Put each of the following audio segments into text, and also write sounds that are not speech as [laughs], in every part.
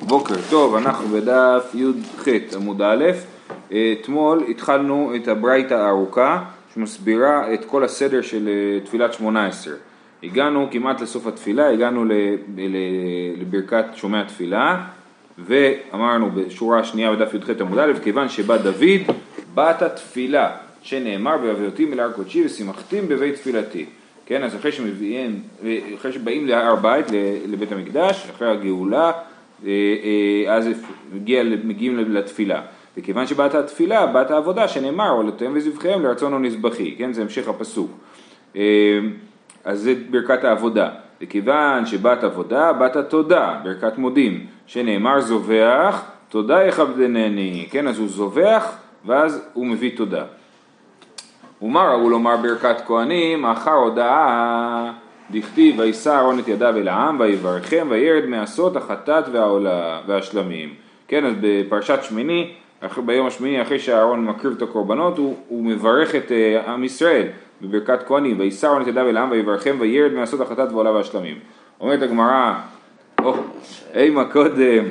בוקר טוב, אנחנו בדף י"ח עמוד א', אתמול התחלנו את הברייתא הארוכה שמסבירה את כל הסדר של אה, תפילת שמונה עשרה. הגענו כמעט לסוף התפילה, הגענו לברכת שומע תפילה ואמרנו בשורה השנייה בדף י"ח עמוד א', כיוון שבא דוד, באת תפילה שנאמר והביאותים אל הר קודשי ושימחתים בבית תפילתי. כן, אז אחרי שמביאים, אחרי שבאים להר בית, לבית המקדש, אחרי הגאולה, אה, אה, אז מגיע, מגיעים לתפילה. וכיוון שבאת התפילה, באת העבודה שנאמר, עולותיהם וזבחיהם לרצון הנזבחי, כן, זה המשך הפסוק. אה, אז זה ברכת העבודה. וכיוון שבאת עבודה, באת תודה, ברכת מודים, שנאמר זובח, תודה יכבדנני, כן, אז הוא זובח, ואז הוא מביא תודה. ומה ראו לומר ברכת כהנים, אחר הודעה דכתיב וישא אהרון את ידיו אל העם ויברכם וירד מעשות החטאת והעולה והשלמים. כן, אז בפרשת שמיני, ביום השמיני אחרי שאהרון מקריב את הקורבנות הוא, הוא מברך את uh, עם ישראל בברכת כהנים וישא אהרון את ידיו אל העם ויברכם וירד מעשות החטאת והעולה והשלמים. אומרת הגמרא, או, אימה קודם.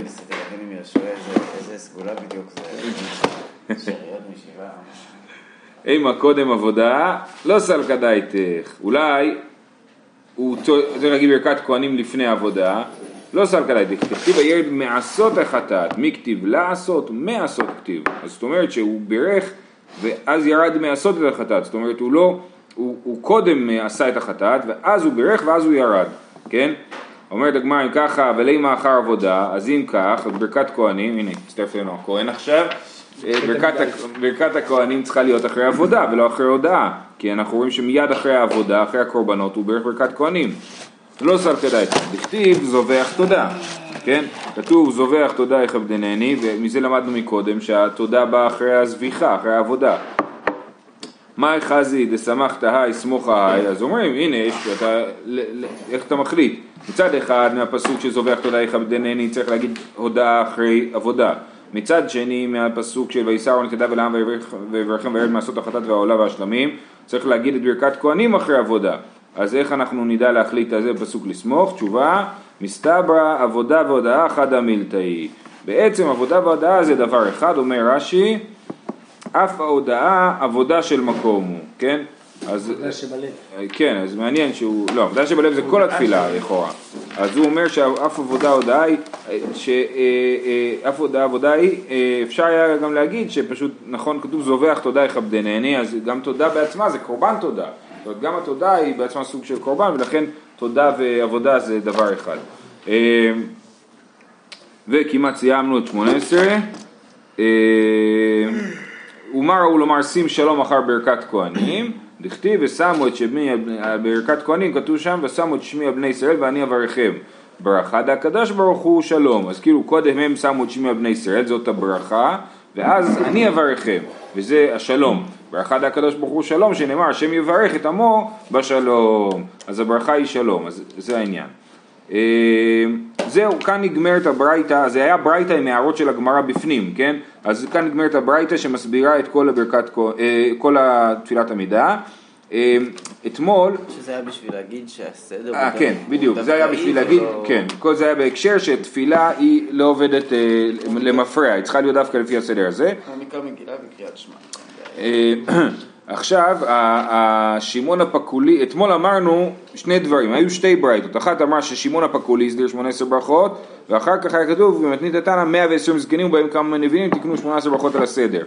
אימה קודם עבודה, לא סלקא דייתך. אולי הוא צריך להגיד ברכת כהנים לפני עבודה, לא סלקא דייתך. כתיב הילד מעשות החטאת, מי כתיב לעשות, מעשות כתיב. אז זאת אומרת שהוא בירך ואז ירד מעשות את החטאת. זאת אומרת הוא לא, הוא, הוא קודם עשה את החטאת ואז הוא בירך ואז הוא ירד, כן? אומרת הגמרא אם ככה ולימה אחר עבודה, אז אם כך, ברכת כהנים, הנה הצטרף אלינו הכהן עכשיו, ברכת, ברכת הכהנים צריכה להיות אחרי עבודה ולא אחרי הודעה כי אנחנו רואים שמיד אחרי העבודה, אחרי הקורבנות הוא ברך ברכת כהנים. לא שר כדאי, דכתיב זובח תודה, כן? כתוב זובח תודה יכבדנני ומזה למדנו מקודם שהתודה באה אחרי הזביחה, אחרי העבודה. מאי חזי דשמחת היי סמוכה היי אז אומרים הנה יש, אתה, איך אתה מחליט? מצד אחד מהפסוק שזובח תודה יכבדנני צריך להגיד הודעה אחרי עבודה מצד שני מהפסוק של וישא אהרון ידיו אל העם ויברכם וירד מעשות החטאת והעולה והשלמים צריך להגיד את ברכת כהנים אחרי עבודה אז איך אנחנו נדע להחליט על זה פסוק לסמוך? תשובה מסתברא עבודה והודאה חדא מילתאי בעצם עבודה והודאה זה דבר אחד אומר רש"י אף ההודאה עבודה של מקום הוא כן? אז, עבודה שבלב. כן, אז מעניין שהוא, לא, עבודה שבלב זה כל התפילה לכאורה. אז הוא אומר שאף עבודה הודעה היא, שאף אה, אה, הודעה עבודה היא, אה, אפשר היה גם להגיד שפשוט, נכון, כתוב זובח תודה יכבדנני, אז גם תודה בעצמה זה קורבן תודה. זאת אומרת, גם התודה היא בעצמה סוג של קורבן, ולכן תודה ועבודה זה דבר אחד. וכמעט סיימנו את שמונה עשרה. ומה ראו לומר שים שלום אחר ברכת כהנים דכתיב ושמו את שמי, ברכת כהנים כתוב שם ושמו את שמי על בני ישראל ואני אברכם. ברכה דהקדוש ברוך הוא שלום. אז כאילו קודם הם שמו את שמי על בני ישראל זאת הברכה ואז אני אברכם וזה השלום. ברכה דהקדוש ברוך הוא שלום שנאמר השם יברך את עמו בשלום. אז הברכה היא שלום אז זה העניין זהו, כאן נגמרת הברייתא, זה היה ברייתא עם הערות של הגמרא בפנים, כן? אז כאן נגמרת הברייתא שמסבירה את כל, הברכת, אה, כל התפילת עמידה. אה, אתמול... שזה היה בשביל להגיד שהסדר... אה, כן, בדיוק, זה היה בשביל להגיד, ולא... כן, כל זה היה בהקשר שתפילה היא לא עובדת למפרע, היא צריכה להיות דווקא לפי הסדר הזה. אני נקרא מגילה וקריאת שמע. עכשיו, השמעון הפקולי, אתמול אמרנו שני דברים, היו שתי ברייתות, אחת אמרה ששמעון הפקולי הסדיר 18 ברכות, ואחר כך היה כתוב במתנית התנא 120 זקנים ובהם כמה נביאים תקנו 18 ברכות על הסדר.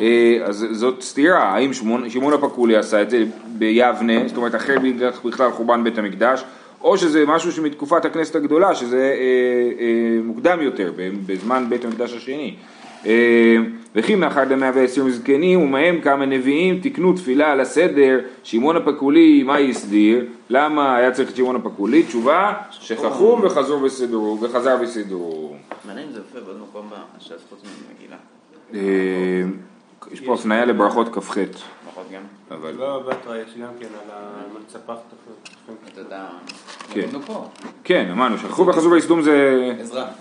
אה, אז זאת סתירה, האם שמעון הפקולי עשה את זה ביבנה, זאת אומרת אחרי בכלל חורבן בית המקדש, או שזה משהו שמתקופת הכנסת הגדולה, שזה אה, אה, מוקדם יותר, בזמן בית המקדש השני. אה, וכי מאחר דמאה ועשרים זקנים ומהם כמה נביאים תקנו תפילה על הסדר שמעון הפקולי מה הסדיר למה היה צריך את שמעון הפקולי? תשובה שכחו וחזרו וסידרו וחזר וסידרו מעניין אם זה יופיע בעוד מקום בש"ס חוץ ממגילה אה, יש פה הפניה לברכות כ"ח. ברכות גם. אבל לא בתרא יש גם כן על המצפח תודה כן, כן אמרנו שכחו וחזרו וסידום זה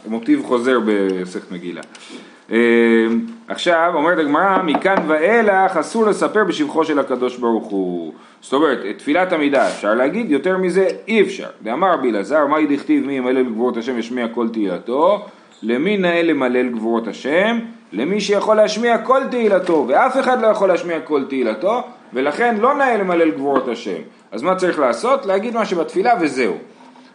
מוטיב חוזר במסכת מגילה עכשיו אומרת הגמרא מכאן ואילך אסור לספר בשבחו של הקדוש ברוך הוא זאת אומרת את תפילת עמידה אפשר להגיד יותר מזה אי אפשר דאמר רבי אלעזר מהי דכתיב מי ימלא לגבורת השם ישמיע כל תהילתו למי נאה למלל גבורות השם? למי שיכול להשמיע כל תהילתו, ואף אחד לא יכול להשמיע כל תהילתו, ולכן לא נאה למלל גבורות השם. אז מה צריך לעשות? להגיד מה שבתפילה וזהו.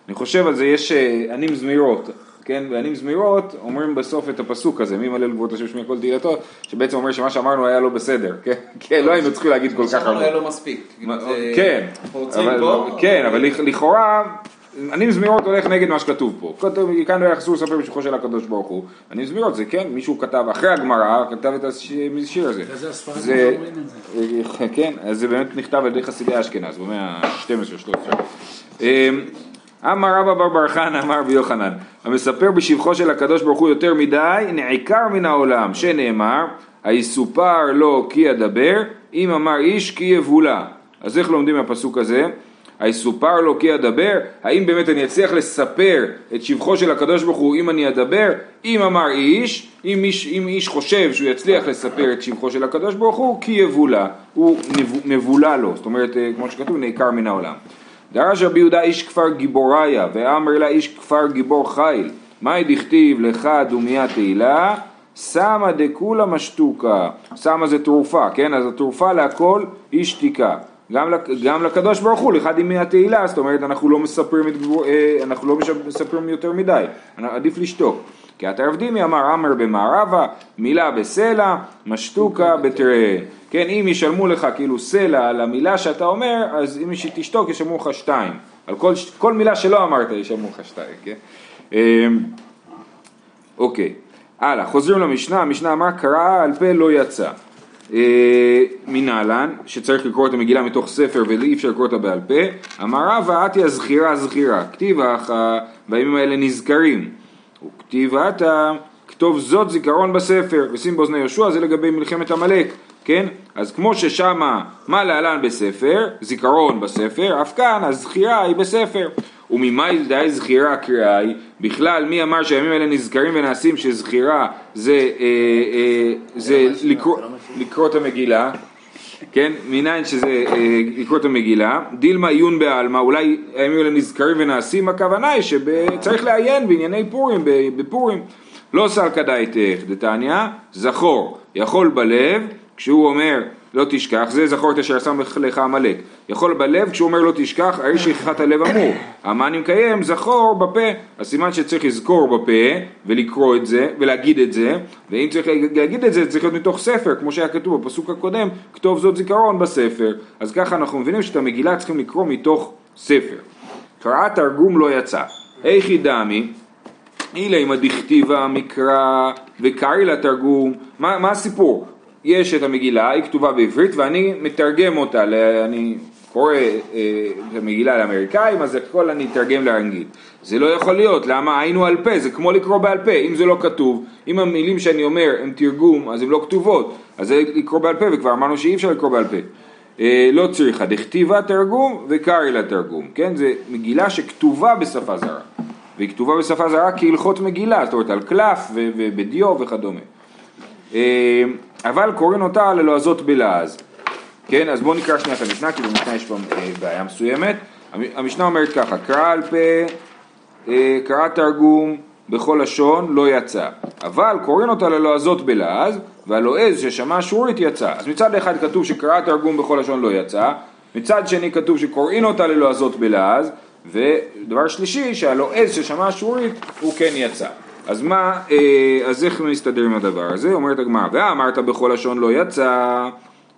אני חושב על זה, יש אה, ענים זמירות, כן, וענים זמירות אומרים בסוף את הפסוק הזה, מי מלל גבורות השם שמיע כל תהילתו, שבעצם אומר שמה שאמרנו היה לא בסדר, כן, כן, לא היינו צריכים להגיד כל כך שאמרנו הרבה. היה לא מספיק. מה- זה- כן, פה- כן, אבל לכ- לכאורה, אני זמירות הולך נגד מה שכתוב פה. כאן לא יחסו לספר בשבחו של הקדוש ברוך הוא. אני זמירות זה כן, מישהו כתב, אחרי הגמרא, כתב את השיר הזה. זה את זה. כן, אז זה באמת נכתב על ידי חסידי אשכנז, במאה ה-12-13. אמ, אמר רבא בר בר חנא, אמר רבי יוחנן, המספר בשבחו של הקדוש ברוך הוא יותר מדי, נעקר מן העולם, שנאמר, היסופר לו כי אדבר, אם אמר איש כי יבולע. אז איך לומדים מהפסוק הזה? היסופר לו כי אדבר, האם באמת אני אצליח לספר את שבחו של הקדוש ברוך הוא אם אני אדבר? אם אמר איש, אם איש, אם איש חושב שהוא יצליח לספר את שבחו של הקדוש ברוך הוא, כי יבולע, הוא נב- מבולע לו, זאת אומרת, אה, כמו שכתוב, נעקר מן העולם. דרש רבי יהודה איש כפר גיבוריה, ואמר לה איש כפר גיבור חיל, מאי דכתיב לך דומיה תהילה, סמא דכולה משתוקה, סמא זה תרופה, כן? אז התרופה להכל היא שתיקה. גם, גם לקדוש ברוך הוא, לך דמי התהילה, זאת אומרת אנחנו לא מספרים, את אה, אנחנו לא מספרים יותר מדי, עדיף לשתוק. כי אתה עבדימי אמר אמר במערבה, מילה בסלע, משתוקה בתראה. כן, אם ישלמו לך כאילו סלע על המילה שאתה אומר, אז אם תשתוק ישלמו לך שתיים. על כל, כל מילה שלא אמרת ישלמו לך שתיים, כן? אמ, אוקיי, הלאה, חוזרים למשנה, המשנה אמרה קראה על פה לא יצא. אה, מנהלן, שצריך לקרוא את המגילה מתוך ספר ואי אפשר לקרוא אותה בעל פה, אמר רבא הזכירה זכירה, כתיב אך בימים האלה נזכרים, וכתיב עתה כתוב זאת זיכרון בספר, ושים באוזני יהושע זה לגבי מלחמת עמלק, כן? אז כמו ששמה מה להלן בספר, זיכרון בספר, אף כאן הזכירה היא בספר. וממאי די זכירה קריאה היא, בכלל מי אמר שהימים האלה נזכרים ונעשים שזכירה זה, אה, אה, זה לקרוא, לקרוא את המגילה, כן, מניין שזה אה, לקרוא את המגילה, דילמה עיון בעלמא, אולי הימים האלה נזכרים ונעשים, הכוונה היא שצריך לעיין בענייני פורים, בפורים. לא סלקא דייתך דתניא, זכור, יכול בלב, כשהוא אומר לא תשכח, זה זכור את אשר שם לך עמלק. יכול בלב, כשהוא אומר לא תשכח, הרי שכחת הלב אמור. המן אם קיים, זכור בפה. אז סימן שצריך לזכור בפה, ולקרוא את זה, ולהגיד את זה, ואם צריך להגיד את זה, צריך להיות מתוך ספר, כמו שהיה כתוב בפסוק הקודם, כתוב זאת זיכרון בספר. אז ככה אנחנו מבינים שאת המגילה צריכים לקרוא מתוך ספר. קראת תרגום לא יצא. היכי דמי, אילי דכתיבה מקרא וקרעי לתרגום, מה, מה הסיפור? יש את המגילה, היא כתובה בעברית ואני מתרגם אותה, אני קורא אה, את המגילה לאמריקאים, אז הכל אני אתרגם לאנגלית. זה לא יכול להיות, למה היינו על פה, זה כמו לקרוא בעל פה, אם זה לא כתוב, אם המילים שאני אומר הן תרגום, אז הן לא כתובות, אז זה לקרוא בעל פה, וכבר אמרנו שאי אפשר לקרוא בעל פה. אה, לא צריכה, דכתיבה תרגום וקרעי לתרגום, כן? זה מגילה שכתובה בשפה זרה. והיא כתובה בשפה זרה כהלכות מגילה, זאת אומרת על קלף ובדיו וכדומה. אה, אבל קוראים אותה ללועזות בלעז. כן, אז בואו נקרא שנייה את המשנה, כי במשנה יש פה אה, בעיה מסוימת. המ- המשנה אומרת ככה, קרא על פה, אה, קרא תרגום בכל לשון לא יצא. אבל קוראים אותה ללועזות בלעז, והלועז ששמע שורית יצא. אז מצד אחד כתוב שקרא תרגום בכל לשון לא יצא, מצד שני כתוב שקוראים אותה ללועזות בלעז, ודבר שלישי, שהלועז ששמע שורית הוא כן יצא. אז מה, אה, אז איך מסתדר עם הדבר הזה? אומרת הגמרא, ואמרת בכל לשון לא יצא,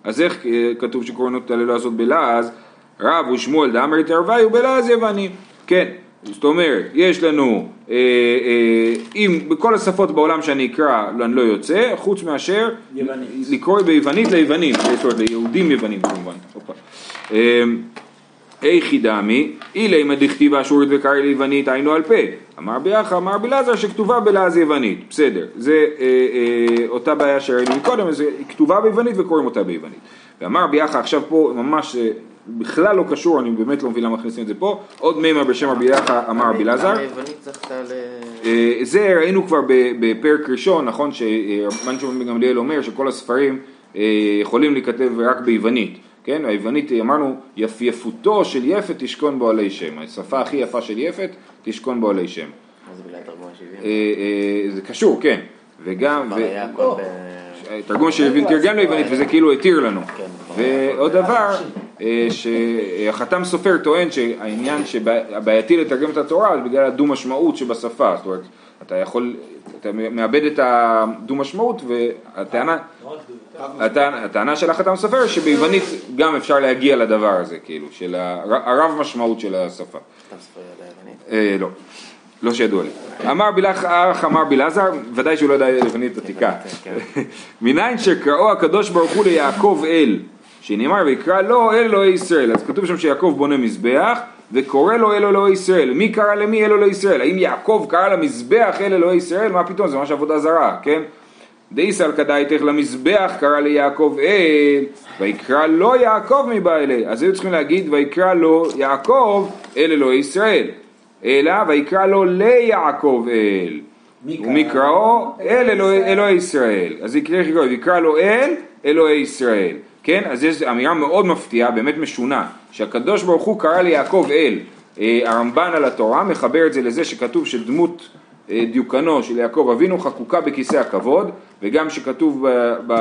אז איך אה, כתוב שקוראים אותה ללועזות בלעז? רב ושמואל דאמר תרוויו בלעז יווני. כן, זאת אומרת, יש לנו, אה, אה, אם בכל השפות בעולם שאני אקרא, אני לא יוצא, חוץ מאשר יוונית. לקרוא ביוונית ליוונים, זאת אומרת ליהודים יוונים כמובן. אה, איכי דמי, אילי אם דכתיבה אשורית וקרעי ליוונית היינו על פה. אמר ביחד, אמר בלעזר שכתובה בלעז יוונית. בסדר, זה אה, אה, אותה בעיה שראינו מקודם, אז היא כתובה ביוונית וקוראים אותה ביוונית. ואמר ביחד, עכשיו פה ממש אה, בכלל לא קשור, אני באמת לא מבין למה מכניסים את זה פה, עוד מימר בשם רבי יחא אמר רבי אלעזר. ל... אה, זה ראינו כבר בפרק ראשון, נכון, שרבן שמעון בן גמליאל אומר שכל הספרים אה, יכולים להיכתב רק ביוונית, כן, היוונית אמרנו יפייפותו של יפת תשכון בו עלי שם, השפה הכי יפה של יפת תשכון בו עלי שם. מה זה בגלל תרגום ה-70? אה, אה, זה קשור, כן. וגם, ב... תרגום שהבין תרגם ליוונית וזה כאילו התיר לנו. כן. ועוד דבר, אה, שהחתם סופר טוען שהעניין שבעייתי לתרגם את התורה זה בגלל הדו משמעות שבשפה, זאת אומרת, אתה יכול, אתה מאבד את הדו משמעות והטענה, הטענה, הטענה של החתם סופר שביוונית גם אפשר להגיע לדבר הזה, כאילו, של הר- הרב משמעות של השפה. יוונית. אה, לא, לא שידוע לי. אמר בלך אח אמר בלעזר, ודאי שהוא לא יודע יוונית עתיקה. כן. [laughs] מניין שקראו הקדוש ברוך הוא ליעקב אל, שנאמר ויקרא לו אל אלוהי ישראל. אז כתוב שם שיעקב בונה מזבח, וקורא לו אל אלוהי ישראל. מי קרא למי אל אלוהי ישראל? האם יעקב קרא למזבח אל אלוהי ישראל? מה פתאום, זה ממש עבודה זרה, כן? דאיסל כדאיתך למזבח קרא ליעקב אל, ויקרא לו יעקב מבעלה. אז היו צריכים להגיד ויקרא לו יעקב אל אלוהי ישראל. אלא ויקרא לו ליעקב אל. ומקראו אל אלוהי, אלוהי ישראל. אז יקרא לו אל אלוהי ישראל. כן? אז יש אמירה מאוד מפתיעה, באמת משונה, שהקדוש ברוך הוא קרא ליעקב אל. אה, הרמב"ן על התורה מחבר את זה לזה שכתוב שדמות דיוקנו של יעקב אבינו חקוקה בכיסא הכבוד, וגם שכתוב ב, ב,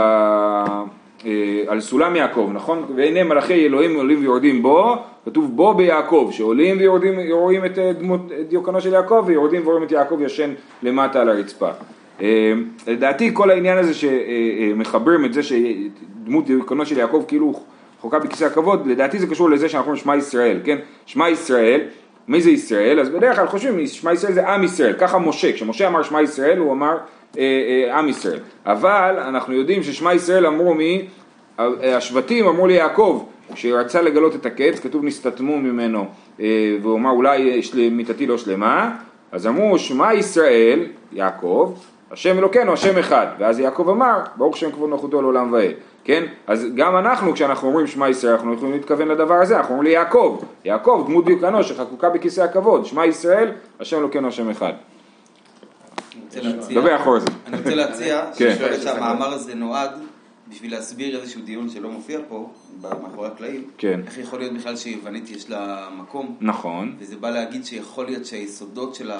אה, על סולם יעקב, נכון? והנה מלאכי אלוהים עולים ויורדים בו, כתוב בו ביעקב, שעולים ויורדים, רואים את אה, דמות את דיוקנו של יעקב, ויורדים ורואים את יעקב ישן למטה על הרצפה. אה, לדעתי כל העניין הזה שמחברים את זה שדמות דיוקנו של יעקב כאילו חוקה בכיסא הכבוד, לדעתי זה קשור לזה שאנחנו אומרים שמע ישראל, כן? שמע ישראל, מי זה ישראל? אז בדרך כלל חושבים שמע ישראל זה עם ישראל, ככה משה, כשמשה אמר שמע ישראל הוא אמר אה, אה, עם ישראל, אבל אנחנו יודעים ששמע ישראל אמרו מי, אה, השבטים אמרו ליעקב, כשרצה לגלות את הקץ, כתוב נסתתמו ממנו, אה, והוא אמר אולי מיתתי לא שלמה, אז אמרו שמע ישראל, יעקב, השם אלוקינו, השם אחד, ואז יעקב אמר, ברוך שם כבוד מלכותו לעולם ועד, כן? אז גם אנחנו, כשאנחנו אומרים שמע ישראל, אנחנו יכולים להתכוון לדבר הזה, אנחנו אומרים ליעקב, יעקב, דמות דיוקנו שחקוקה בכיסא הכבוד, שמע ישראל, השם אלוקינו, השם אחד. אני רוצה להציע- דבר אחורה זה. אני רוצה להציע, כן. חושב שהמאמר הזה נועד בשביל להסביר איזשהו דיון שלא מופיע פה, מאחורי הקלעים, כן. איך יכול להיות בכלל שיוונית יש לה מקום, נכון, וזה בא להגיד שיכול להיות שהיסודות של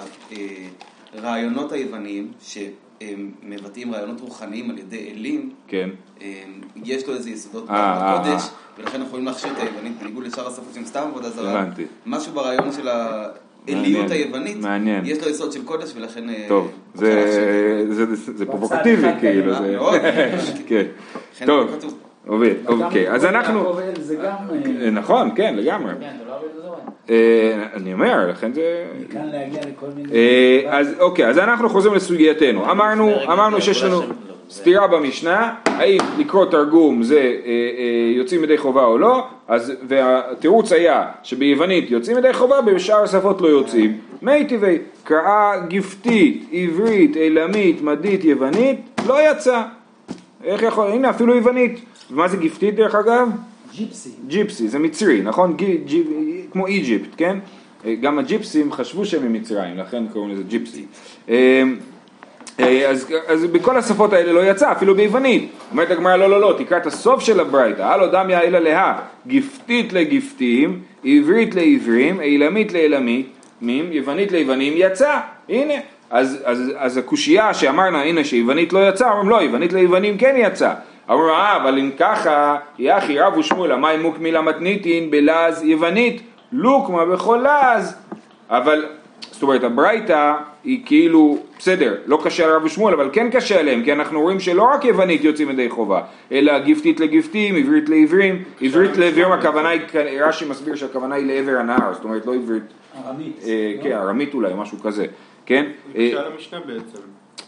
הרעיונות היווניים, שהם מבטאים רעיונות רוחניים על ידי אלים, כן, אה, יש לו איזה יסודות אה, אה, בקודש, אה. ולכן אנחנו יכולים להכשיר את היוונית בניגוד לשאר השפות שהם סתם עבודה זרה. הבנתי. משהו ברעיון של האליות היוונית, מעניין. יש לו יסוד של קודש ולכן... אה, טוב, זה- להכשיר. זה- זה זה פרובוקטיבי כאילו. זה-. [laughs] כן, טוב, זה. עובד, אוקיי, אז אנחנו, זה. אה, אה, נכון, כן, לגמרי, אה, אני אומר, לכן זה... מכאן להגיע לכל מיני... אה, אז אוקיי, אז אנחנו חוזרים לסוגייתנו. אמרנו, אמרנו שיש לנו סתירה במשנה, האם לקרוא תרגום זה אה, יוצאים ידי חובה או לא, אז, והתירוץ היה שביוונית יוצאים ידי חובה, בשאר השפות לא יוצאים. מי טבעי, קראה גפתית, עברית, אילמית, מדית, יוונית, לא יצא. איך יכול, הנה אפילו יוונית. ומה זה גפתית דרך אגב? ג'יפסי. ג'יפסי, זה מצרי, נכון? כמו איג'יפט, כן? אה, גם הג'יפסים חשבו שהם ממצרים, לכן קוראים לזה ג'יפסי. אה, אה, אז, אז בכל השפות האלה לא יצא, אפילו ביוונית. אומרת הגמרא, לא, לא, לא, תקרא את הסוף של הברייתא, הלו דמיה אלא להא, גפתית לגפתים, עברית לעברים, אילמית לאילמית, יוונית ליוונים, יצא, הנה. אז, אז, אז הקושייה שאמרנה, הנה שיוונית לא יצא, אומרים לא, יוונית ליוונים כן יצא. אמרו, אה, אבל אם ככה, יחי רב ושמואל, המים מוקמילה מתניתין בלעז יוונית, לוקמה בכל לעז. אבל, זאת אומרת, הברייתא היא כאילו, בסדר, לא קשה על רב ושמואל, אבל כן קשה עליהם, כי אנחנו רואים שלא רק יוונית יוצאים ידי חובה, אלא גפתית לגפתים, עברית לעברים, עברית לעברים הכוונה היא, רש"י מסביר שהכוונה היא לעבר הנהר, זאת אומרת לא עברית, ארמית. אה, לא? כן, ארמית אולי, משהו כזה, כן? אה, זה על המשנה בעצם.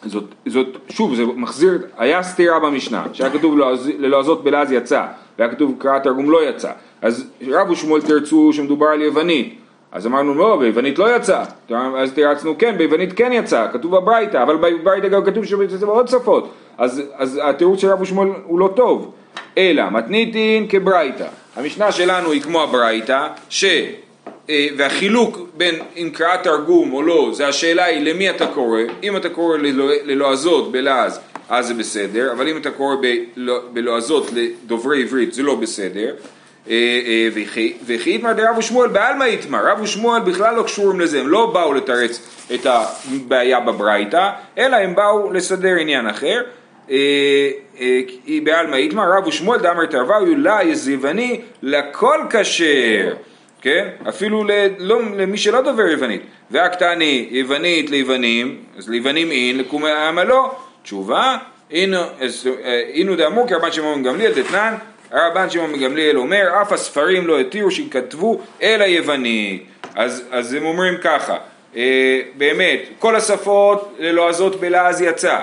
זאת, זאת, שוב, זה מחזיר, היה סתירה במשנה, שהיה כתוב "לעז- ללעזות בלעז יצא, והיה כתוב קרא תרגום לא יצא, אז רב ושמואל תרצו שמדובר על יוונית, אז אמרנו לא, ביוונית לא יצא, אז תרצנו כן, ביוונית כן יצא, כתוב בברייתא, אבל בברייתא גם כתוב שזה בעוד שפות, אז, אז התירוץ של רב ושמואל הוא לא טוב, אלא מתניתין כברייתא, המשנה שלנו היא כמו הברייתא, ש... אה, והחילוק בין אם קראת תרגום או לא, זה השאלה היא למי אתה קורא, אם אתה קורא ללוע- ללועזות בלעז אז זה בסדר, אבל אם אתה קורא בלוע- בלועזות לדוברי עברית זה לא בסדר, אה, אה, וכי- איתמר דרב ושמואל בעלמא איתמר, רב ושמואל בכלל לא קשורים לזה, הם לא באו לתרץ את הבעיה בברייתא, אלא הם באו לסדר עניין אחר. היא בעלמא איתמר, רב ושמואל דאמר תרוויו לה יזיבני לכל כשר, כן? אפילו ל, לא, למי שלא דובר יוונית. והקטני יוונית ליוונים, אז ליוונים אין, לקומי העם לא. תשובה, אינו אה, דאמור כרבן שמעון בן גמליאל דתנן, הרבן שמעון גמליאל אומר, אף הספרים לא התירו שיכתבו אלא יוונית. אז, אז הם אומרים ככה, אה, באמת, כל השפות ללועזות בלעז יצא.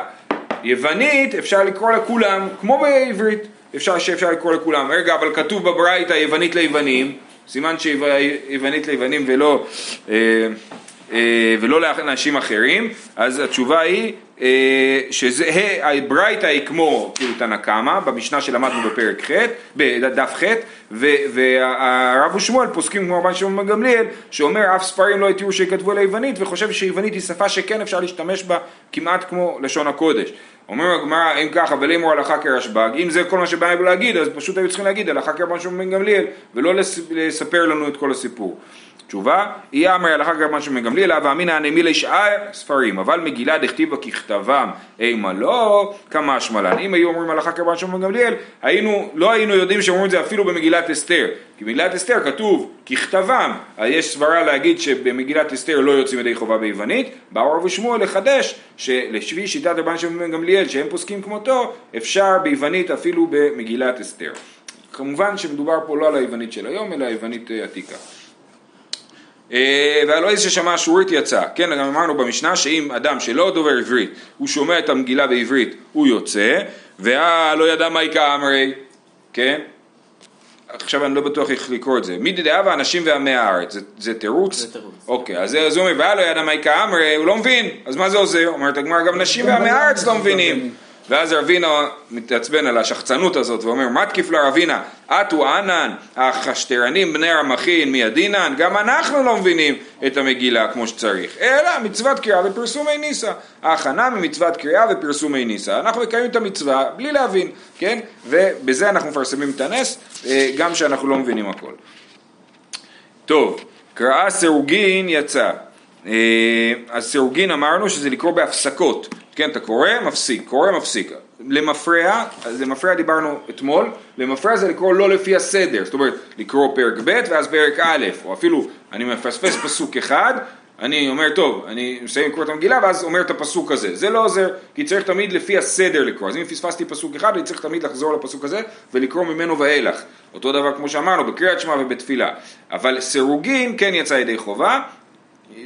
יוונית אפשר לקרוא לכולם, כמו בעברית, אפשר שאפשר לקרוא לכולם. רגע, אבל כתוב בברייתא יוונית ליוונים, סימן שיוונית ליוונים ולא, אה, אה, ולא לאנשים אחרים, אז התשובה היא אה, שהברייתא היא כמו כאילו תנא קמא, במשנה שלמדנו בפרק ח', בדף ח', והרב ושמואל פוסקים כמו רבן שמעון גמליאל, שאומר אף ספרים לא התירו שיכתבו על היוונית, וחושב שיוונית היא שפה שכן אפשר להשתמש בה כמעט כמו לשון הקודש. אומר הגמרא, אם ככה, ולאמור הלכה כרשב"ג, אם זה כל מה שבא לי להגיד, אז פשוט היו צריכים להגיד הלכה כרבן שמעון בן גמליאל, ולא לס- לספר לנו את כל הסיפור. תשובה, אי אמר הלכה כרבן שמעון בן גמליאל, הווה אמינא הנמי לשאר ספרים, אבל מגילה דכתיבה ככתבם, אימה לא, כמה שמלן. אם היו אומרים הלכה כרבן שמעון בן גמליאל, היינו, לא היינו יודעים שאומרים את זה אפילו במגילת אסתר. כי במגילת אסתר כתוב ככתבם, אז יש סברה להגיד שבמגילת אסתר לא יוצאים ידי חובה ביוונית, באו רב ושמואל לחדש שלשבי שיטת רבן שמעון גמליאל שהם פוסקים כמותו, אפשר ביוונית אפילו במגילת אסתר. כמובן שמדובר פה לא על היוונית של היום, אלא היוונית אה, עתיקה. אה, והלא איזה ששמע אשורית יצא, כן, גם אמרנו במשנה שאם אדם שלא דובר עברית, הוא שומע את המגילה בעברית, הוא יוצא, והלא ידע מה יקרא אמרי, כן? עכשיו אני לא בטוח איך לקרוא את זה. מי דדאבה אנשים ועמי הארץ, זה, זה תירוץ? זה תירוץ. אוקיי, אז זה- אומר, והלא ידע מה יקרא אמרי, הוא לא מבין, אז מה זה עוזר? אומרת הגמרא, גם נשים ועמי הארץ לא מבינים. ואז רבינה מתעצבן על השחצנות הזאת ואומר, מה תקיף לרבינה? אטו ענן, החשטרנים בני רמחין מידינן, גם אנחנו לא מבינים את המגילה כמו שצריך, אלא מצוות קריאה ופרסומי ניסה. ההכנה ממצוות קריאה ופרסומי ניסה. אנחנו מקיימים את המצווה בלי להבין, כן? ובזה אנחנו מפרסמים את הנס, אה, גם שאנחנו לא מבינים הכל. טוב, קראה סירוגין יצא. אה, אז סירוגין אמרנו שזה לקרוא בהפסקות. כן, אתה קורא, מפסיק, קורא, מפסיק. למפרע, אז למפרע דיברנו אתמול, למפרע זה לקרוא לא לפי הסדר, זאת אומרת, לקרוא פרק ב' ואז פרק א', או אפילו אני מפספס פסוק אחד, אני אומר, טוב, אני מסיים לקרוא את המגילה ואז אומר את הפסוק הזה. זה לא עוזר, כי צריך תמיד לפי הסדר לקרוא. אז אם פספסתי פסוק אחד, אני צריך תמיד לחזור לפסוק הזה ולקרוא ממנו ואילך. אותו דבר כמו שאמרנו, בקריאת שמע ובתפילה. אבל סירוגין כן יצא ידי חובה,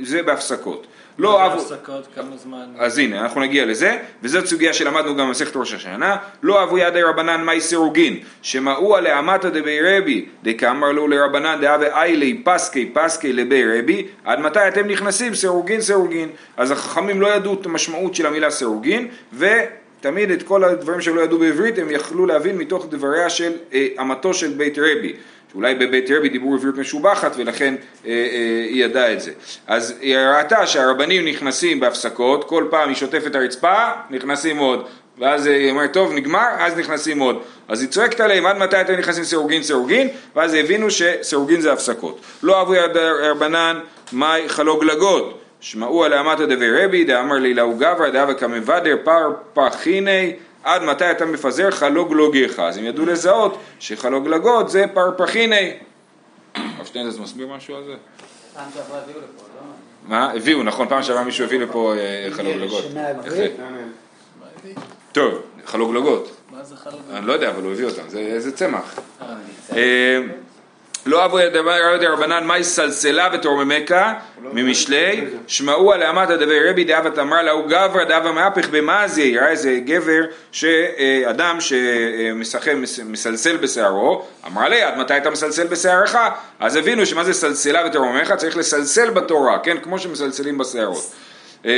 זה בהפסקות. לא אהבו... הפסקות, כמה זמן? אז הנה, אנחנו נגיע לזה, וזאת סוגיה שלמדנו גם במסכת ראש השנה, לא אהבו ידי רבנן מאי סירוגין, שמעו עליה עמתא דבי רבי, דקאמר לו לרבנן דאבה איילי פסקי פסקי לבי רבי, עד מתי אתם נכנסים סירוגין סירוגין. אז החכמים לא ידעו את המשמעות של המילה סירוגין, ותמיד את כל הדברים שהם לא ידעו בעברית הם יכלו להבין מתוך דבריה של אה, אמתו של בית רבי. שאולי בבית רבי דיברו עברית משובחת ולכן אה, אה, היא ידעה את זה. אז היא ראתה שהרבנים נכנסים בהפסקות, כל פעם היא שוטפת הרצפה, נכנסים עוד. ואז היא אומרת, טוב, נגמר, אז נכנסים עוד. אז היא צועקת עליהם, עד מתי אתם נכנסים סירוגין סירוגין? ואז הבינו שסירוגין זה הפסקות. לא אהבו יד רבנן, מאי חלוג לגות. שמעו על אמתא דבי רבי, דאמר לי לאו גברא, דאבה כמבדר פר פחיני, עד מתי אתה מפזר חלוג לוגיך. אז הם ידעו לזהות שחלוג לגות זה פר פחיני. הרב [clears throat] שטיינזרס מסביר משהו על זה? פעם שעברה הביאו לפה, לא? מה? הביאו, נכון, פעם שעברה מישהו הביא לפה אה, חלוג לגות. טוב, חלוג לגות. מה זה חלוק? אני לא יודע, אבל הוא הביא אותם, זה, זה צמח. אה, אה, לא אבו ידי רבנן מאי סלסלה ותורממקה ממשלי. שמעו על אמתא דבי רבי דאבת אמר לה הוא גברא דאבה מהפך במאזי ראה איזה גבר שאדם שמסלסל בשערו? אמר לי עד מתי אתה מסלסל בשערך? אז הבינו שמה זה סלסלה ותורממך צריך לסלסל בתורה כן? כמו שמסלסלים בשערות. אה,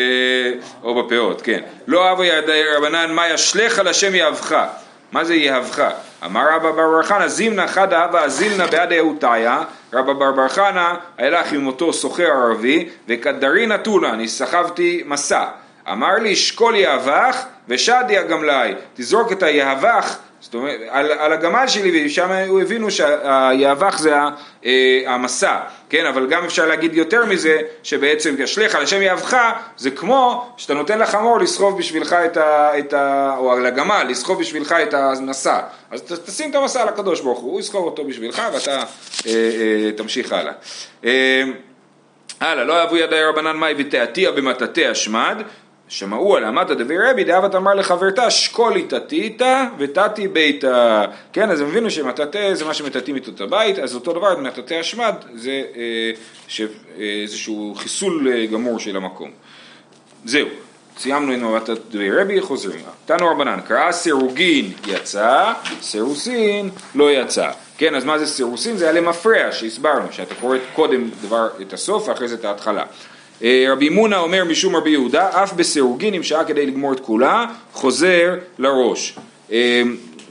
או בפאות, כן. לא אהבו ידי רבנן, מה ישלך על השם יהבך. מה זה יהבך? אמר רבא בר חנא, זימנה חדא אבא אזילנה בעד אהותיה, רבא בר בר חנא, הלך עם אותו סוחר ערבי, וכדרין אתונה, אני סחבתי מסע. אמר לי, שקול יהבך ושדי הגמלאי, תזרוק את היהבך זאת אומרת, על, על הגמל שלי, ושם הבינו שהיאבך זה אה, המסע, כן, אבל גם אפשר להגיד יותר מזה, שבעצם תשליך על השם יאבך, זה כמו שאתה נותן לחמור לסחוב בשבילך את ה... את ה או על הגמל, לסחוב בשבילך את המסע. אז ת, תשים את המסע לקדוש ברוך הוא, הוא יסחוב אותו בשבילך ואתה אה, אה, תמשיך הלאה. אה, הלאה, לא אהבו ידי רבנן מאי ותעתיה במטאטא השמד, שמעו על אמתא דבי רבי דאבת אמר לחברתה שקולי תתיתא ותתי ביתה. כן, אז הם הבינו שמטאטא זה מה שמטאטאים איתו את הבית, אז אותו דבר מטאטא השמד זה אה, אה, איזשהו חיסול אה, גמור של המקום. זהו, סיימנו עם אמתא דבי רבי, חוזרים. תנו רבנן, קרא סירוגין יצא, סירוסין לא יצא. כן, אז מה זה סירוסין? זה היה למפרע שהסברנו, שאתה קורא קודם דבר את הסוף ואחרי זה את ההתחלה. אה, רבי מונה אומר משום רבי יהודה, אף בסירוגין אם שעה כדי לגמור את כולה, חוזר לראש. אה,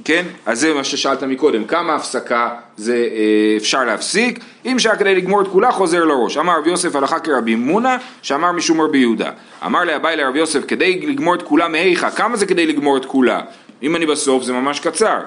כן, אז זה מה ששאלת מקודם, כמה הפסקה זה אה, אפשר להפסיק, אם שעה כדי לגמור את כולה חוזר לראש. אמר רבי יוסף הלכה כרבי מונה, שאמר משום רבי יהודה. אמר לאביי לרבי יוסף, כדי לגמור את כולה מהיכא, כמה זה כדי לגמור את כולה? אם אני בסוף זה ממש קצר.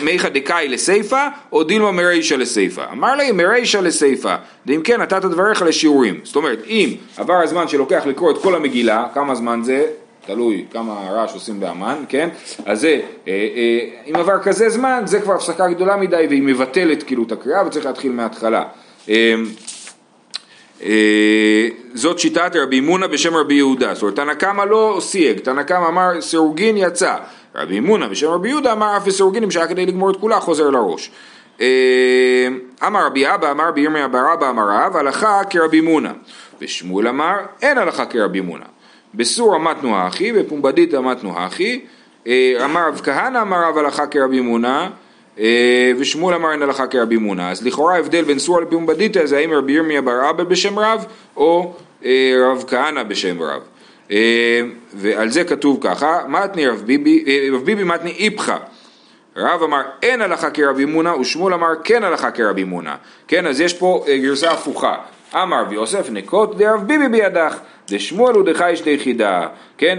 מיכא דקאי לסיפא או דילמה מרישא לסיפא. אמר לי מרישא לסיפא, ואם כן נתת דבריך לשיעורים. זאת אומרת, אם עבר הזמן שלוקח לקרוא את כל המגילה, כמה זמן זה? תלוי כמה רעש עושים באמן, כן? אז זה, אה, אה, אם עבר כזה זמן, זה כבר הפסקה גדולה מדי והיא מבטלת כאילו את הקריאה וצריך להתחיל מההתחלה. אה, זאת שיטת רבי מונה בשם רבי יהודה, זאת אומרת תנא קמא לא סייג, תנא קמא אמר סירוגין יצא, רבי מונה בשם רבי יהודה אמר אף בסירוגין אם שהיה כדי לגמור את כולה חוזר לראש. אה, אמר רבי אבא אמר רבי ירמיה בר אבא אמר רב הלכה כרבי מונה ושמואל אמר אין הלכה כרבי מונה בסור אמתנו האחי בפומבדית אמתנו האחי אה, אמר רב כהנא אמר רב הלכה כרבי מונה אה, ושמואל אמר אין הלכה כרבי מונה. אז לכאורה ההבדל בין סורה לפומבדיתא זה האם רבי ירמיה בר אבא בשם רב או רב כהנא בשם רב. אה, ועל זה כתוב ככה, מתני רב ביבי, רב ביבי מתני איפכא. רב אמר אין הלכה כרבי מונה ושמואל אמר כן הלכה כרבי מונה. כן, אז יש פה גרסה הפוכה. אמר רבי יוסף נקוט דרב ביבי בידך, דשמואל הוא דחייש דיחידה. כן,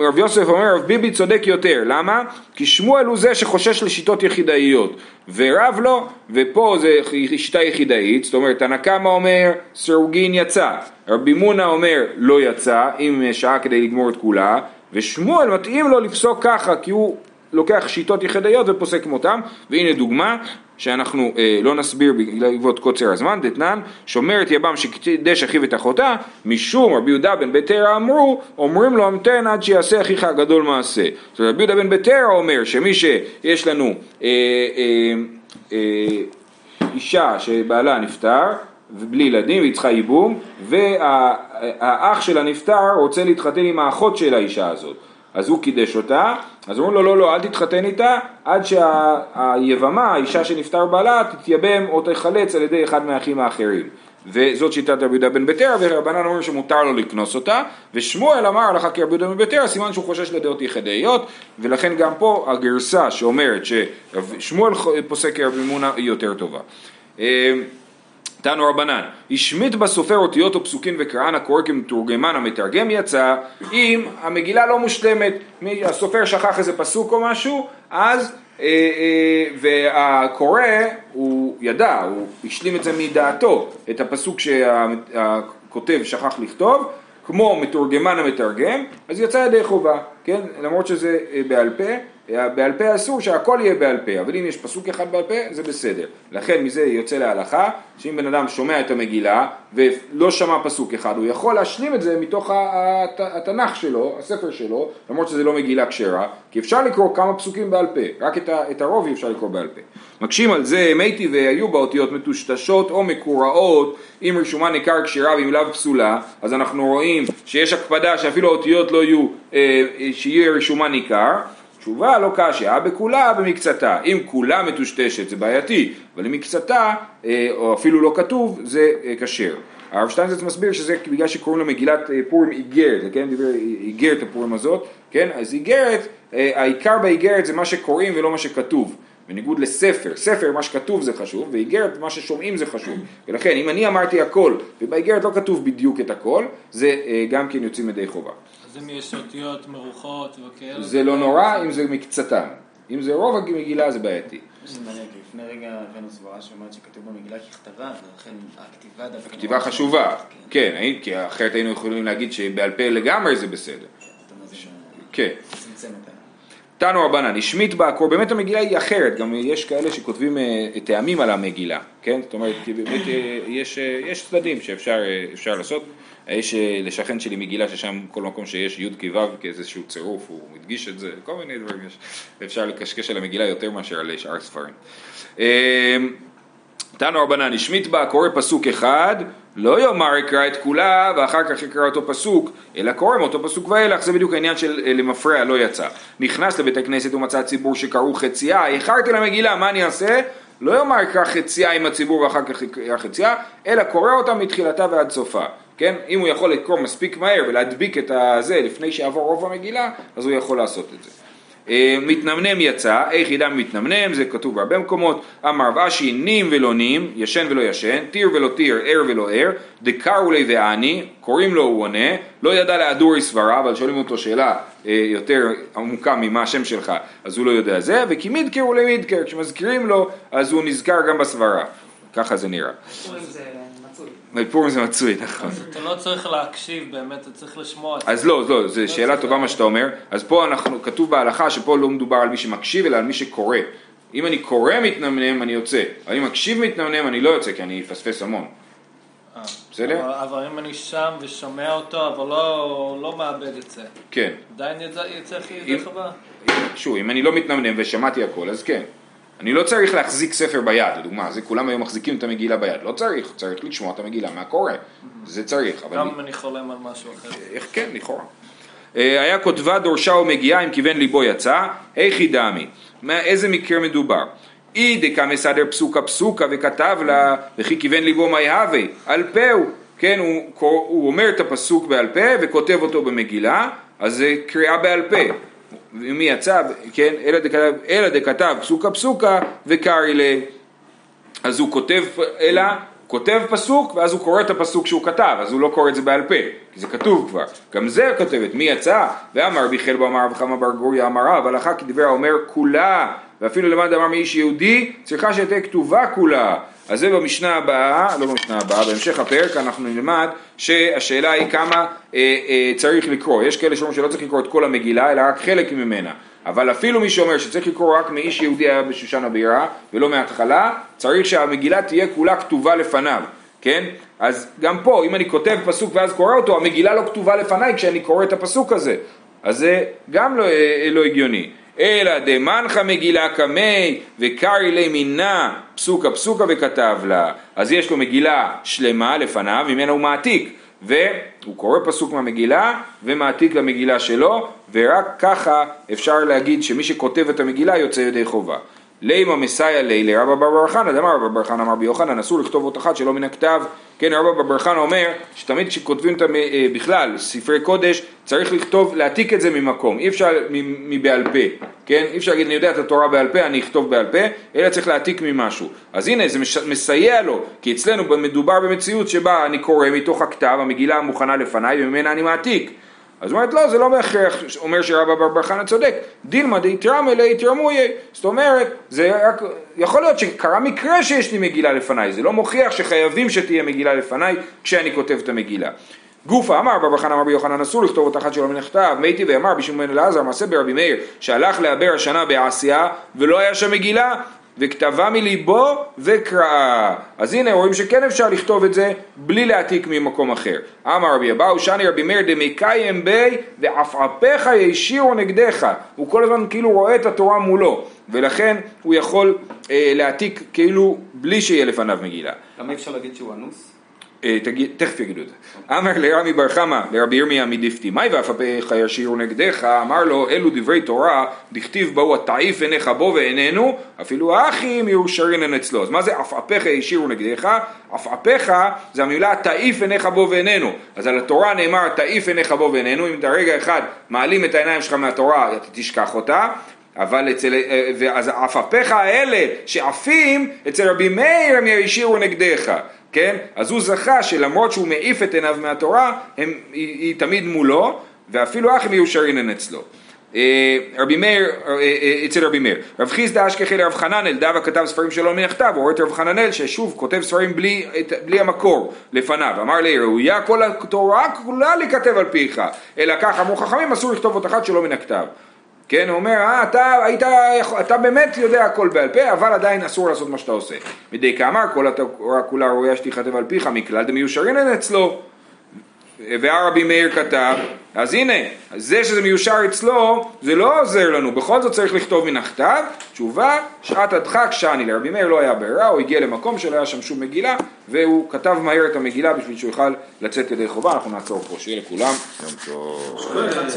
רב יוסף אומר רב ביבי צודק יותר, למה? כי שמואל הוא זה שחושש לשיטות יחידאיות ורב לא, ופה זה שיטה יחידאית, זאת אומרת תנא קמא אומר סירוגין יצא, רבי מונה אומר לא יצא, אם שעה כדי לגמור את כולה, ושמואל מתאים לו לפסוק ככה כי הוא לוקח שיטות יחידאיות ופוסק כמותם, והנה דוגמה שאנחנו אה, לא נסביר בעקבות קוצר הזמן, דתנן, שומר את יבם שקידש אחיו את אחותה, משום רבי יהודה בן ביתרא אמרו, אומרים לו המתן עד שיעשה אחיך הגדול מעשה. זאת אומרת, רבי יהודה בן ביתרא אומר שמי שיש לנו אה, אה, אה, אישה שבעלה נפטר, ובלי ילדים והיא צריכה ייבום, והאח שלה נפטר רוצה להתחתן עם האחות של האישה הזאת. אז הוא קידש אותה, אז אומרים לו לא לא אל תתחתן איתה עד שהיבמה, האישה שנפטר בעלה, תתייבם או תחלץ על ידי אחד מהאחים האחרים. וזאת שיטת רבי יהודה בן ביתר, ורבנן אומרים שמותר לו לקנוס אותה, ושמואל אמר הלכה כרבי יהודה בן ביתר, סימן שהוא חושש לדעות יחידאיות, ולכן גם פה הגרסה שאומרת ששמואל פוסק כרבי מונה היא יותר טובה. תנו רבנן, השמיט בסופר אותיות או וקראן הקורא כמתורגמן המתרגם יצא אם המגילה לא מושלמת, הסופר שכח איזה פסוק או משהו, אז אה, אה, והקורא הוא ידע, הוא השלים את זה מדעתו, את הפסוק שהכותב שכח לכתוב, כמו מתורגמן המתרגם, אז יצא ידי חובה, כן? למרות שזה אה, בעל פה, בעל פה אסור שהכל יהיה בעל פה, אבל אם יש פסוק אחד בעל פה זה בסדר. לכן מזה יוצא להלכה, שאם בן אדם שומע את המגילה ולא שמע פסוק אחד, הוא יכול להשלים את זה מתוך התנ"ך שלו, הספר שלו, למרות שזה לא מגילה כשרה, כי אפשר לקרוא כמה פסוקים בעל פה, רק את, ה, את הרוב אפשר לקרוא בעל פה. מקשים על זה, מתי והיו באותיות מטושטשות או מקוראות, אם רשומה ניכר כשרה ואם לאו פסולה, אז אנחנו רואים שיש הקפדה שאפילו האותיות לא יהיו, אה, שיהיה רשומה ניכר. תשובה לא קשה, בכולה במקצתה. אם כולה מטושטשת זה בעייתי, אבל אם מקצתה, אה, או אפילו לא כתוב, זה אה, כשר. הרב שטיינזרץ מסביר שזה בגלל שקוראים למגילת אה, פורים איגרת, כן, דיבר איגרת הפורים הזאת, כן, אז איגרת, העיקר באיגרת זה מה שקוראים ולא מה שכתוב. בניגוד לספר, ספר מה שכתוב זה חשוב, ואיגרת מה ששומעים זה חשוב. ולכן אם אני אמרתי הכל, ובאיגרת לא כתוב בדיוק את הכל, זה גם כן יוצאים ידי חובה. אם יש אותיות מרוחות וכאלה... זה לא נורא אם זה מקצתם. אם זה רוב המגילה זה בעייתי. זה לפני רגע הבאנו סברה שאומרת שכתוב במגילה ככתבה, ולכן הכתיבה דווקא... כתיבה חשובה, כן, האם- כי אחרת היינו יכולים להגיד שבעל פה לגמרי זה בסדר. זה כן. ה... תנו רבנן, השמיט בעקור, באמת המגילה היא אחרת, גם יש כאלה שכותבים אה, טעמים על המגילה, כן? זאת אומרת, באמת אה, יש, אה, יש צדדים שאפשר אפשר לעשות. יש אה, לשכן שלי מגילה ששם כל מקום שיש י' כ' ו' כאיזשהו צירוף, הוא הדגיש את זה, כל מיני דברים יש. אפשר לקשקש על המגילה יותר מאשר על שאר ספרים. אה, תנו רבנן, השמיט בה קורא פסוק אחד, לא יאמר יקרא את כולה ואחר כך יקרא אותו פסוק, אלא קורא מאותו פסוק ואילך, זה בדיוק העניין של אה, למפרע לא יצא. נכנס לבית הכנסת ומצא ציבור שקראו חצייה, איחרתי למגילה, מה אני אעשה? לא יאמר יקרא חצייה עם הציבור ואחר כך יקרא חצייה, אלא קורא אותה מתחילתה ועד סופה. כן? אם הוא יכול לקרוא מספיק מהר ולהדביק את הזה לפני שיעבור רוב המגילה, אז הוא יכול לעשות את זה. אה, מתנמנם יצא, איך ידע מתנמנם, זה כתוב בהרבה מקומות, אמר ואשי נים ולא נים, ישן ולא ישן, טיר ולא טיר, ער ולא ער, דקר ולי ועני, קוראים לו הוא עונה, לא ידע להדורי סברה, אבל שואלים אותו שאלה אה, יותר עמוקה ממה השם שלך, אז הוא לא יודע זה, וכי מידקר ולמידקר, כשמזכירים לו, אז הוא נזכר גם בסברה, ככה זה נראה. בפורים זה מצוי, נכון. אתה לא צריך להקשיב באמת, אתה צריך לשמוע. אז לא, לא, זו שאלה טובה מה שאתה אומר. אז פה אנחנו, כתוב בהלכה שפה לא מדובר על מי שמקשיב, אלא על מי שקורא. אם אני קורא מתנמנם, אני יוצא. אם מקשיב מתנמנם, אני לא יוצא, כי אני אפספס המון. אה. בסדר? אבל- אבל אם אני שם ושומע אותו, אבל לא לא מאבד את זה, כן. עדיין יצא- יצא אם- חיובי חובה. שוב, אם אני לא מתנמנם ושמעתי הכל, אז כן. אני לא צריך להחזיק ספר ביד, לדוגמה, זה כולם היום מחזיקים את המגילה ביד. לא צריך, צריך לשמוע את המגילה מהקורא. זה צריך. גם אם אני חולם על משהו אחר. איך כן, לכאורה. אה, היה כותבה דורשה ומגיעה אם כיוון ליבו יצא, היכי דמי. מה- איזה מקרה מדובר? אי דקה מסדר פסוקה פסוקה וכתב לה וכי כיוון ליבו מה יהווה, על פה הוא, כן, הוא אומר את הפסוק בעל פה וכותב אותו במגילה, אז זה קריאה בעל פה. ומי יצא, כן, אלא דכתב, אלא דכתב פסוקה פסוקה וקרעי ל... אז הוא כותב, אלא, כותב פסוק, ואז הוא קורא את הפסוק שהוא כתב, אז הוא לא קורא את זה בעל פה, כי זה כתוב כבר. גם זה הכותבת, מי יצא? ואמר רבי חלבו אמר וחמה בר גוריה אמר רב, הלכה כדבר האומר כולה, ואפילו למד אמר מאיש יהודי, צריכה שתהיה כתובה כולה. אז זה במשנה הבאה, לא במשנה הבאה, בהמשך הפרק אנחנו נלמד שהשאלה היא כמה אה, אה, צריך לקרוא. יש כאלה שאומרים שלא צריך לקרוא את כל המגילה, אלא רק חלק ממנה. אבל אפילו מי שאומר שצריך לקרוא רק מאיש יהודי היה בשושן הבירה ולא מההתחלה, צריך שהמגילה תהיה כולה כתובה לפניו, כן? אז גם פה, אם אני כותב פסוק ואז קורא אותו, המגילה לא כתובה לפניי כשאני קורא את הפסוק הזה. אז זה גם לא, אה, לא הגיוני. אלא דמנחה מגילה קמי וקרי לי מינה פסוקה פסוקה וכתב לה. אז יש לו מגילה שלמה לפניו, ממנה הוא מעתיק. והוא קורא פסוק מהמגילה ומעתיק למגילה שלו, ורק ככה אפשר להגיד שמי שכותב את המגילה יוצא ידי חובה. לימה מסייע לי לרבא בר בר חנא, דאמר רבא בר חנא אמר בי יוחנן, אסור לכתוב אות אחת שלא מן הכתב. כן, רבא בר חנא אומר שתמיד כשכותבים אה, בכלל ספרי קודש, צריך לכתוב, להעתיק את זה ממקום, אי אפשר מבעל פה, כן? אי אפשר להגיד אני יודע את התורה בעל פה, אני אכתוב בעל פה, אלא צריך להעתיק ממשהו. אז הנה, זה מסייע לו, כי אצלנו מדובר במציאות שבה אני קורא מתוך הכתב, המגילה מוכנה לפניי וממנה אני מעתיק. אז אומרת לא, זה לא בהכרח. אומר שרבא בר בר חנא צודק, דילמה דאיתרמא לאיתרמויה, זאת אומרת, זה רק, יכול להיות שקרה מקרה שיש לי מגילה לפניי, זה לא מוכיח שחייבים שתהיה מגילה לפניי כשאני כותב את המגילה. גופה אמר בר חנא אמר ביוחנן אסור לכתוב אותה אחת שלא מן הכתב, מייטי ואמר בשום בן אלעזר מעשה ברבי מאיר שהלך לעבר השנה בעשייה ולא היה שם מגילה וכתבה מליבו וקראה. אז הנה רואים שכן אפשר לכתוב את זה בלי להעתיק ממקום אחר. אמר רבי אבאו שני רבי מאיר דמקיים בי ועפעפיך ישירו נגדך. הוא כל הזמן כאילו רואה את התורה מולו ולכן הוא יכול אה, להעתיק כאילו בלי שיהיה לפניו מגילה. למה אפשר להגיד שהוא אנוס? אה, תכף יגידו את זה. אמר לרמי בר חמא, לרבי ירמיה מדיפתי, מאי ואפפיך ישירו נגדך, אמר לו, אלו דברי תורה, דכתיב בהו התעיף עיניך בו ועינינו, אפילו האחים יאושרינן אצלו. אז מה זה עפעפיך ישירו נגדך? עפעפיך זה המילה תעיף עיניך בו ועינינו. אז על התורה נאמר תעיף עיניך בו ועינינו, אם אתה רגע אחד מעלים את העיניים שלך מהתורה, אתה תשכח אותה. אבל אצל, אה, ואז עפעפיך האלה שעפים, אצל רבי מאיר הם ישירו נגדך. כן? אז הוא זכה שלמרות שהוא מעיף את עיניו מהתורה, הם, היא, היא תמיד מולו, ואפילו אחים יהיו שרינן אצלו. אה, רבי מאיר, אה, אה, אצל רבי מאיר, רב חיסדא אשכחי לרב חננאל, דאבה כתב ספרים שלא מן הכתב, הוא רואה את רב חננאל ששוב כותב ספרים בלי, בלי המקור לפניו, אמר לי ראויה כל התורה כולה להיכתב על פיך, אלא כך אמרו חכמים אסור לכתוב אות אחת שלא מן הכתב. כן, הוא אומר, אה, אתה, היית, אתה באמת יודע הכל בעל פה, אבל עדיין אסור לעשות מה שאתה עושה. מדי כאמר, כל התורה כולה ראויה שתיכתב על פיך, מכלל דמיושרינן אצלו. והרבי מאיר כתב, אז הנה, זה שזה מיושר אצלו, זה לא עוזר לנו, בכל זאת צריך לכתוב מן הכתב, תשובה, שעת הדחק שאני, לרבי מאיר לא היה ברירה, הוא הגיע למקום שלא היה שם שום מגילה, והוא כתב מהר את המגילה בשביל שהוא יוכל לצאת ידי חובה, אנחנו נעצור פה, שיהיה לכולם יום טוב.